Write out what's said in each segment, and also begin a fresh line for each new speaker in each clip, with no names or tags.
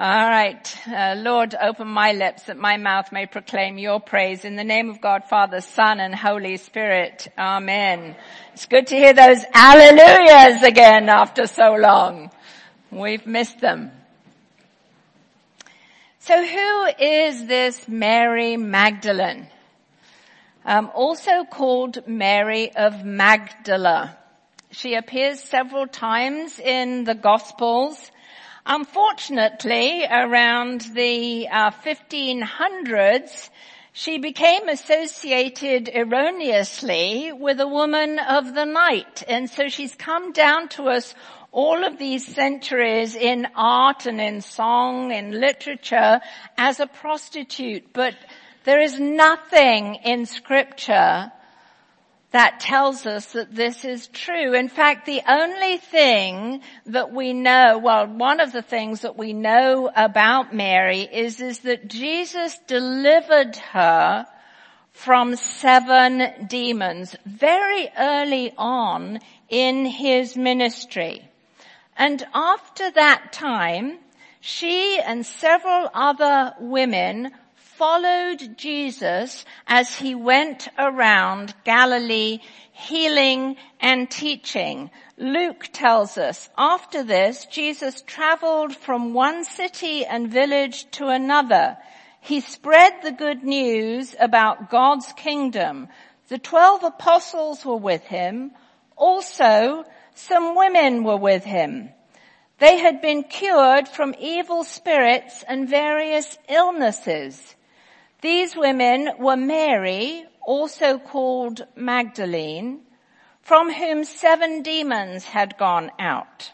All right. Uh, Lord, open my lips that my mouth may proclaim your praise in the name of God, Father, Son, and Holy Spirit. Amen. It's good to hear those alleluias again after so long. We've missed them. So who is this Mary Magdalene? Um, also called Mary of Magdala. She appears several times in the Gospels. Unfortunately, around the uh, 1500s, she became associated erroneously with a woman of the night. And so she's come down to us all of these centuries in art and in song and literature as a prostitute. But there is nothing in scripture that tells us that this is true. In fact, the only thing that we know, well, one of the things that we know about Mary is, is that Jesus delivered her from seven demons very early on in his ministry. And after that time, she and several other women followed Jesus as he went around Galilee healing and teaching. Luke tells us, after this, Jesus traveled from one city and village to another. He spread the good news about God's kingdom. The twelve apostles were with him. Also, some women were with him. They had been cured from evil spirits and various illnesses. These women were Mary, also called Magdalene, from whom seven demons had gone out.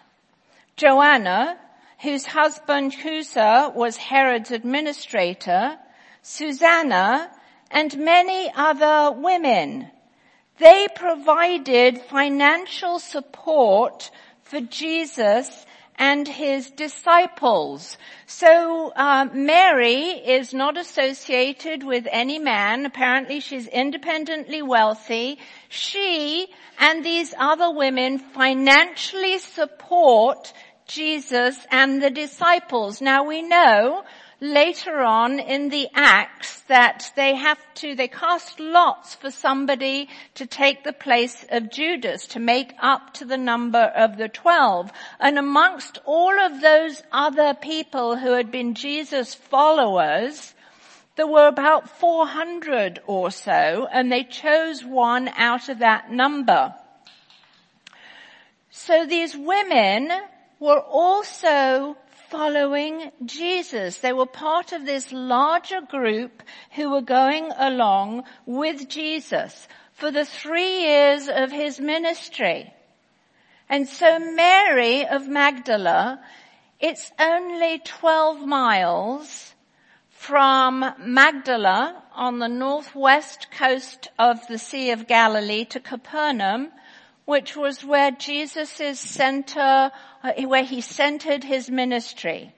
Joanna, whose husband Chuza was Herod's administrator, Susanna, and many other women. They provided financial support for Jesus and his disciples. So uh, Mary is not associated with any man. Apparently she's independently wealthy. She and these other women financially support Jesus and the disciples. Now we know later on in the Acts that they have to, they cast lots for somebody to take the place of Judas to make up to the number of the twelve. And amongst all of those other people who had been Jesus followers, there were about 400 or so and they chose one out of that number. So these women were also following Jesus. They were part of this larger group who were going along with Jesus for the three years of his ministry. And so Mary of Magdala, it's only 12 miles from Magdala on the northwest coast of the Sea of Galilee to Capernaum, which was where Jesus' center uh, where he centered his ministry.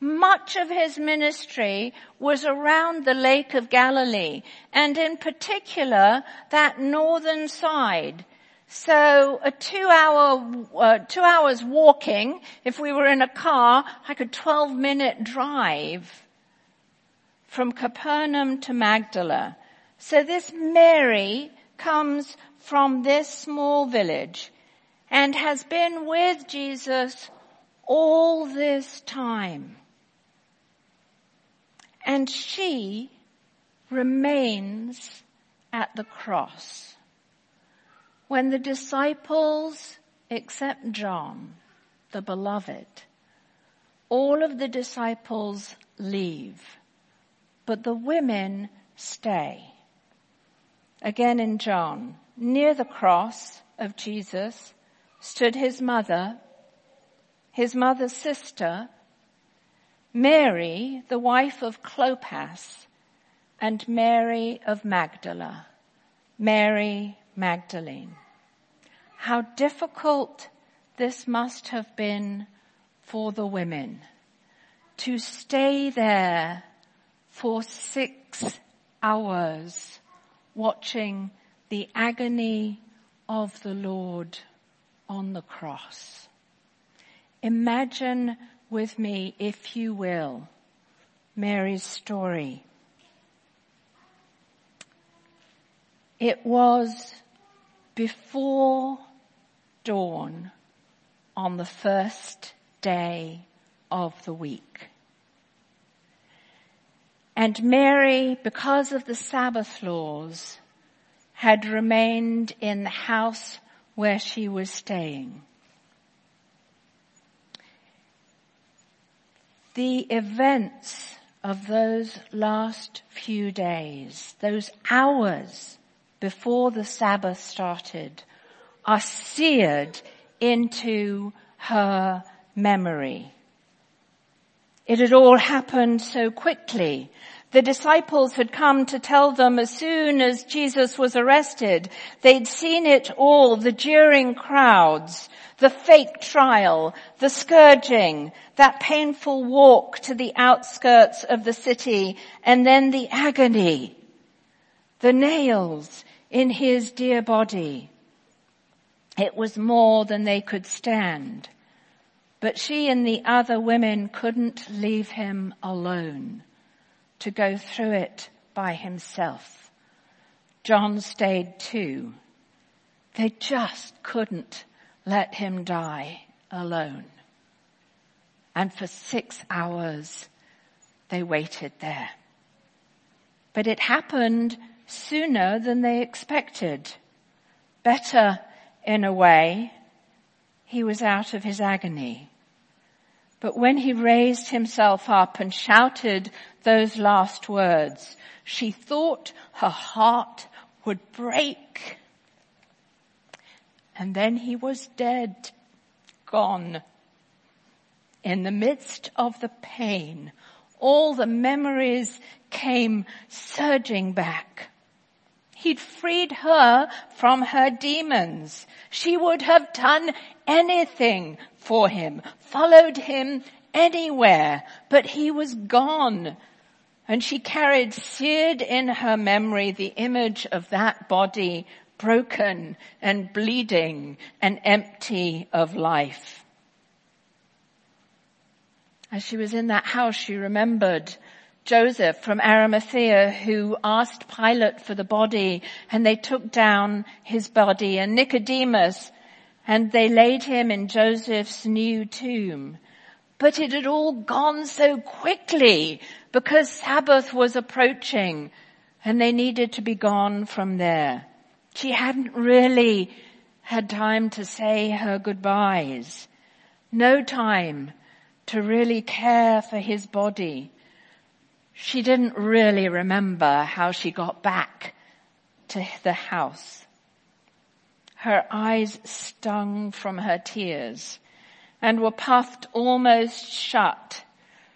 Much of his ministry was around the Lake of Galilee and in particular that northern side. So a two hour, uh, two hours walking, if we were in a car, like a 12 minute drive from Capernaum to Magdala. So this Mary comes from this small village and has been with Jesus all this time. And she remains at the cross. When the disciples, except John, the beloved, all of the disciples leave, but the women stay. Again in John, near the cross of Jesus, stood his mother, his mother's sister, Mary, the wife of Clopas, and Mary of Magdala, Mary Magdalene. How difficult this must have been for the women to stay there for six hours watching the agony of the Lord on the cross. Imagine with me, if you will, Mary's story. It was before dawn on the first day of the week. And Mary, because of the Sabbath laws, had remained in the house where she was staying. The events of those last few days, those hours before the Sabbath started, are seared into her memory. It had all happened so quickly. The disciples had come to tell them as soon as Jesus was arrested. They'd seen it all, the jeering crowds, the fake trial, the scourging, that painful walk to the outskirts of the city, and then the agony, the nails in his dear body. It was more than they could stand. But she and the other women couldn't leave him alone to go through it by himself. John stayed too. They just couldn't let him die alone. And for six hours they waited there. But it happened sooner than they expected. Better in a way, he was out of his agony. But when he raised himself up and shouted those last words, she thought her heart would break. And then he was dead, gone. In the midst of the pain, all the memories came surging back. He'd freed her from her demons. She would have done anything for him, followed him anywhere, but he was gone. And she carried seared in her memory the image of that body broken and bleeding and empty of life. As she was in that house, she remembered Joseph from Arimathea who asked Pilate for the body and they took down his body and Nicodemus and they laid him in Joseph's new tomb. But it had all gone so quickly because Sabbath was approaching and they needed to be gone from there. She hadn't really had time to say her goodbyes. No time to really care for his body she didn't really remember how she got back to the house. Her eyes stung from her tears and were puffed almost shut.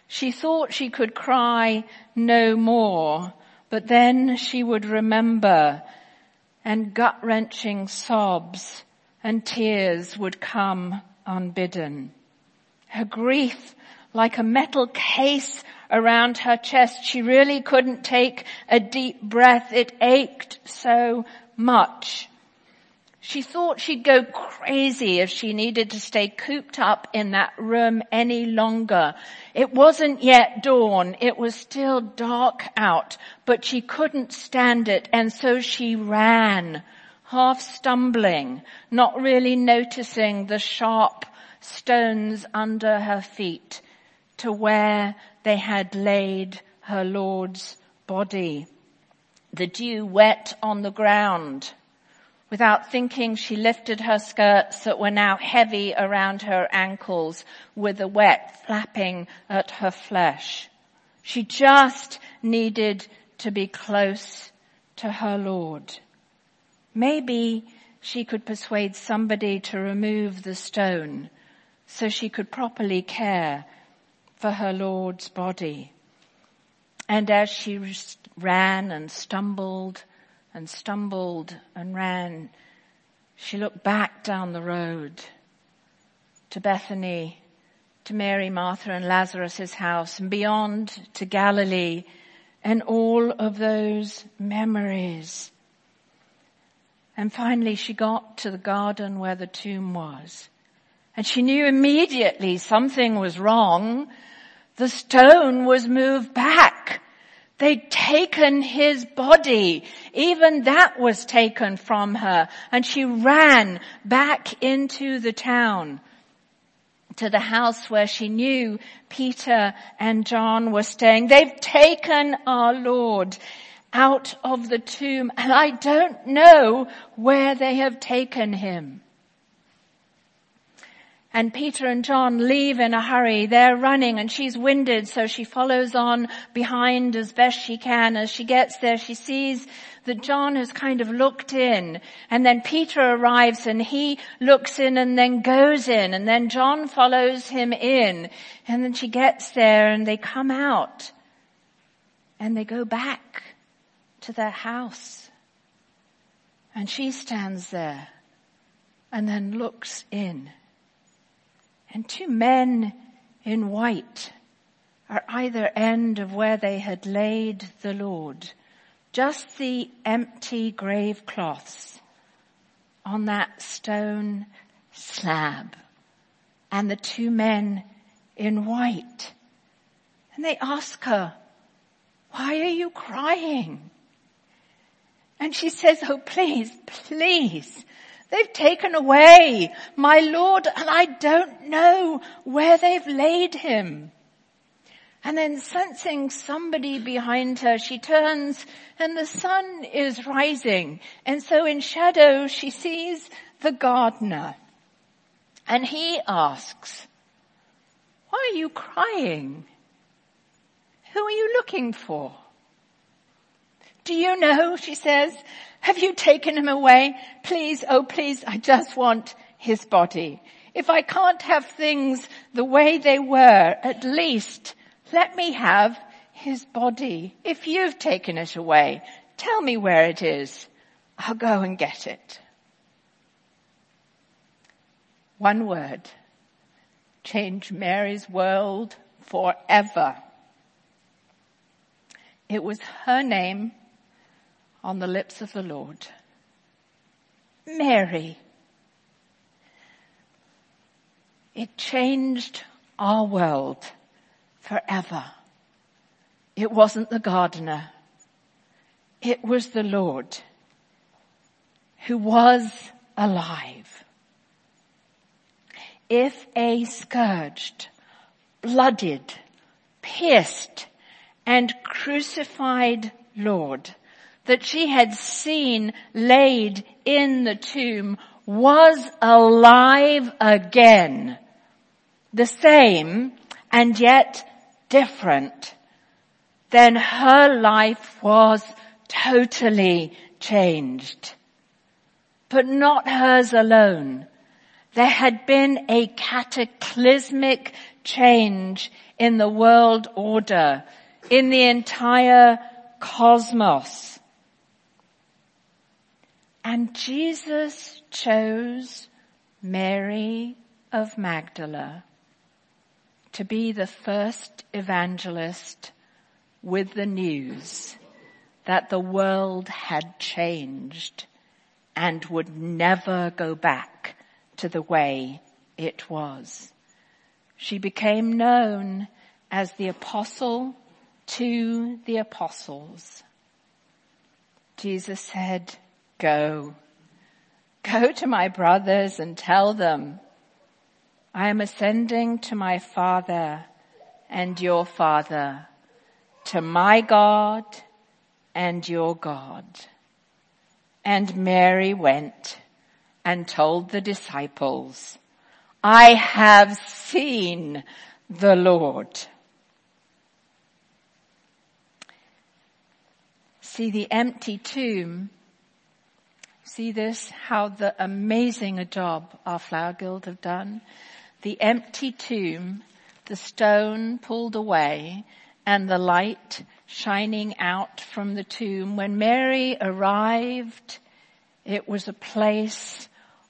She thought she could cry no more, but then she would remember and gut-wrenching sobs and tears would come unbidden. Her grief like a metal case around her chest. She really couldn't take a deep breath. It ached so much. She thought she'd go crazy if she needed to stay cooped up in that room any longer. It wasn't yet dawn. It was still dark out, but she couldn't stand it. And so she ran, half stumbling, not really noticing the sharp stones under her feet to where they had laid her Lord's body. The dew wet on the ground. Without thinking, she lifted her skirts that were now heavy around her ankles with the wet flapping at her flesh. She just needed to be close to her Lord. Maybe she could persuade somebody to remove the stone so she could properly care for her Lord's body. And as she ran and stumbled and stumbled and ran, she looked back down the road to Bethany, to Mary, Martha and Lazarus' house and beyond to Galilee and all of those memories. And finally she got to the garden where the tomb was And she knew immediately something was wrong. The stone was moved back. They'd taken his body. Even that was taken from her. And she ran back into the town to the house where she knew Peter and John were staying. They've taken our Lord out of the tomb and I don't know where they have taken him. And Peter and John leave in a hurry. They're running and she's winded so she follows on behind as best she can. As she gets there she sees that John has kind of looked in. And then Peter arrives and he looks in and then goes in. And then John follows him in. And then she gets there and they come out. And they go back to their house. And she stands there and then looks in and two men in white are either end of where they had laid the Lord. Just the empty grave cloths on that stone slab and the two men in white. And they ask her, why are you crying? And she says, oh please, please, They've taken away my Lord and I don't know where they've laid him. And then sensing somebody behind her, she turns and the sun is rising. And so in shadow, she sees the gardener. And he asks, why are you crying? Who are you looking for? Do you know, she says, have you taken him away? Please, oh please, I just want his body. If I can't have things the way they were, at least let me have his body. If you've taken it away, tell me where it is. I'll go and get it. One word. Change Mary's world forever. It was her name on the lips of the Lord. Mary. It changed our world forever. It wasn't the gardener. It was the Lord who was alive. If a scourged, blooded, pierced, and crucified Lord that she had seen laid in the tomb was alive again. The same and yet different. Then her life was totally changed. But not hers alone. There had been a cataclysmic change in the world order, in the entire cosmos. And Jesus chose Mary of Magdala to be the first evangelist with the news that the world had changed and would never go back to the way it was. She became known as the apostle to the apostles. Jesus said, Go. Go to my brothers and tell them, I am ascending to my Father and your Father, to my God and your God. And Mary went and told the disciples, I have seen the Lord. See the empty tomb See this, how the amazing a job our flower guild have done. The empty tomb, the stone pulled away and the light shining out from the tomb. When Mary arrived, it was a place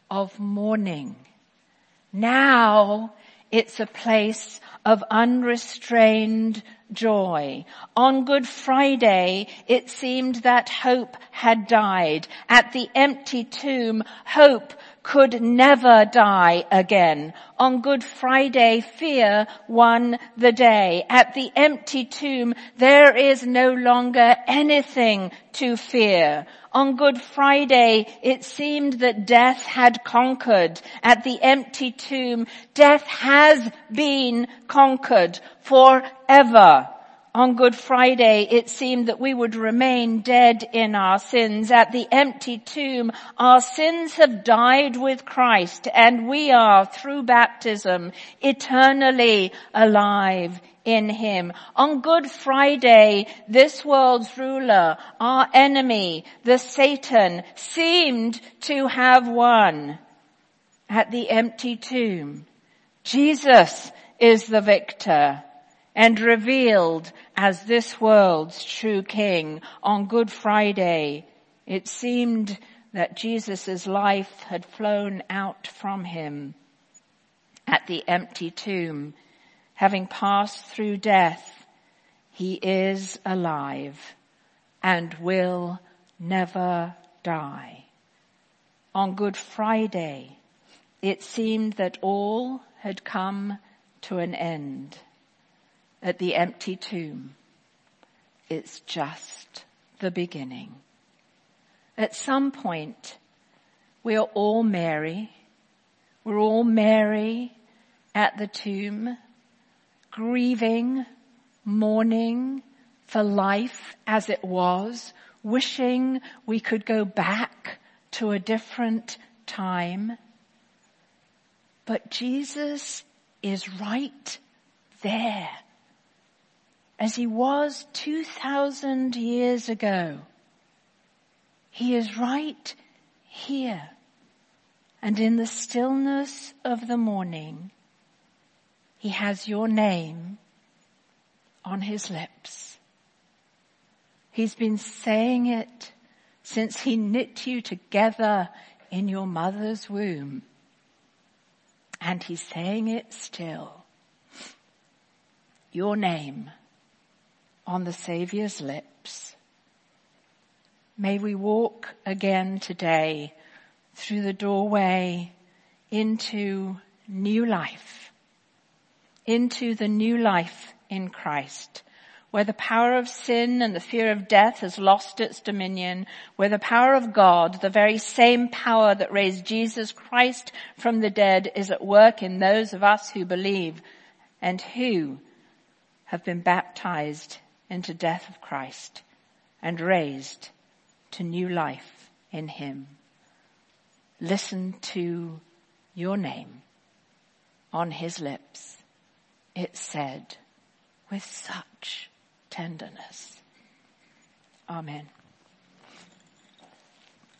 of mourning. Now it's a place of unrestrained joy. On Good Friday, it seemed that hope had died. At the empty tomb, hope could never die again. On Good Friday, fear won the day. At the empty tomb, there is no longer anything to fear. On Good Friday, it seemed that death had conquered. At the empty tomb, death has been conquered forever. On Good Friday, it seemed that we would remain dead in our sins. At the empty tomb, our sins have died with Christ and we are, through baptism, eternally alive in him. On Good Friday, this world's ruler, our enemy, the Satan, seemed to have won. At the empty tomb, Jesus is the victor and revealed as this world's true king on Good Friday. It seemed that Jesus' life had flown out from him at the empty tomb having passed through death, he is alive and will never die. On Good Friday, it seemed that all had come to an end. At the empty tomb, it's just the beginning. At some point, we are all Mary. We're all Mary at the tomb grieving, mourning for life as it was, wishing we could go back to a different time. But Jesus is right there as he was 2,000 years ago. He is right here. And in the stillness of the morning, he has your name on his lips. He's been saying it since he knit you together in your mother's womb. And he's saying it still. Your name on the Saviour's lips. May we walk again today through the doorway into new life into the new life in Christ, where the power of sin and the fear of death has lost its dominion, where the power of God, the very same power that raised Jesus Christ from the dead is at work in those of us who believe and who have been baptized into death of Christ and raised to new life in Him. Listen to your name on His lips it said with such tenderness. Amen.